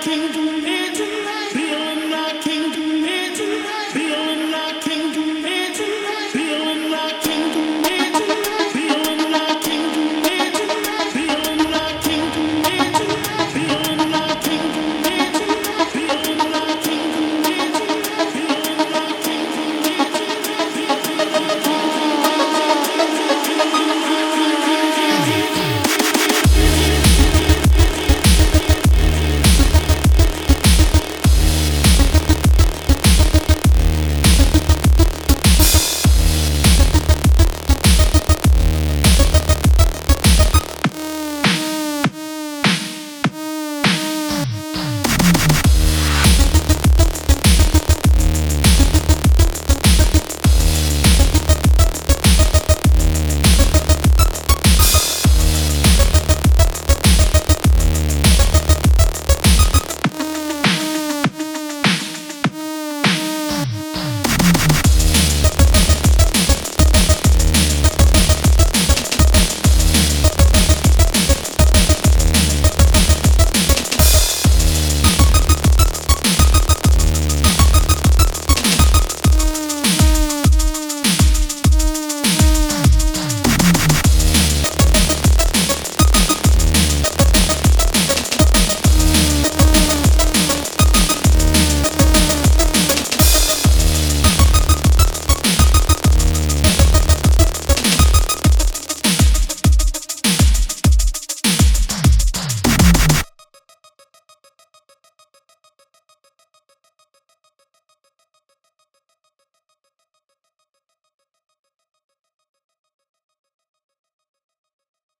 kingdom.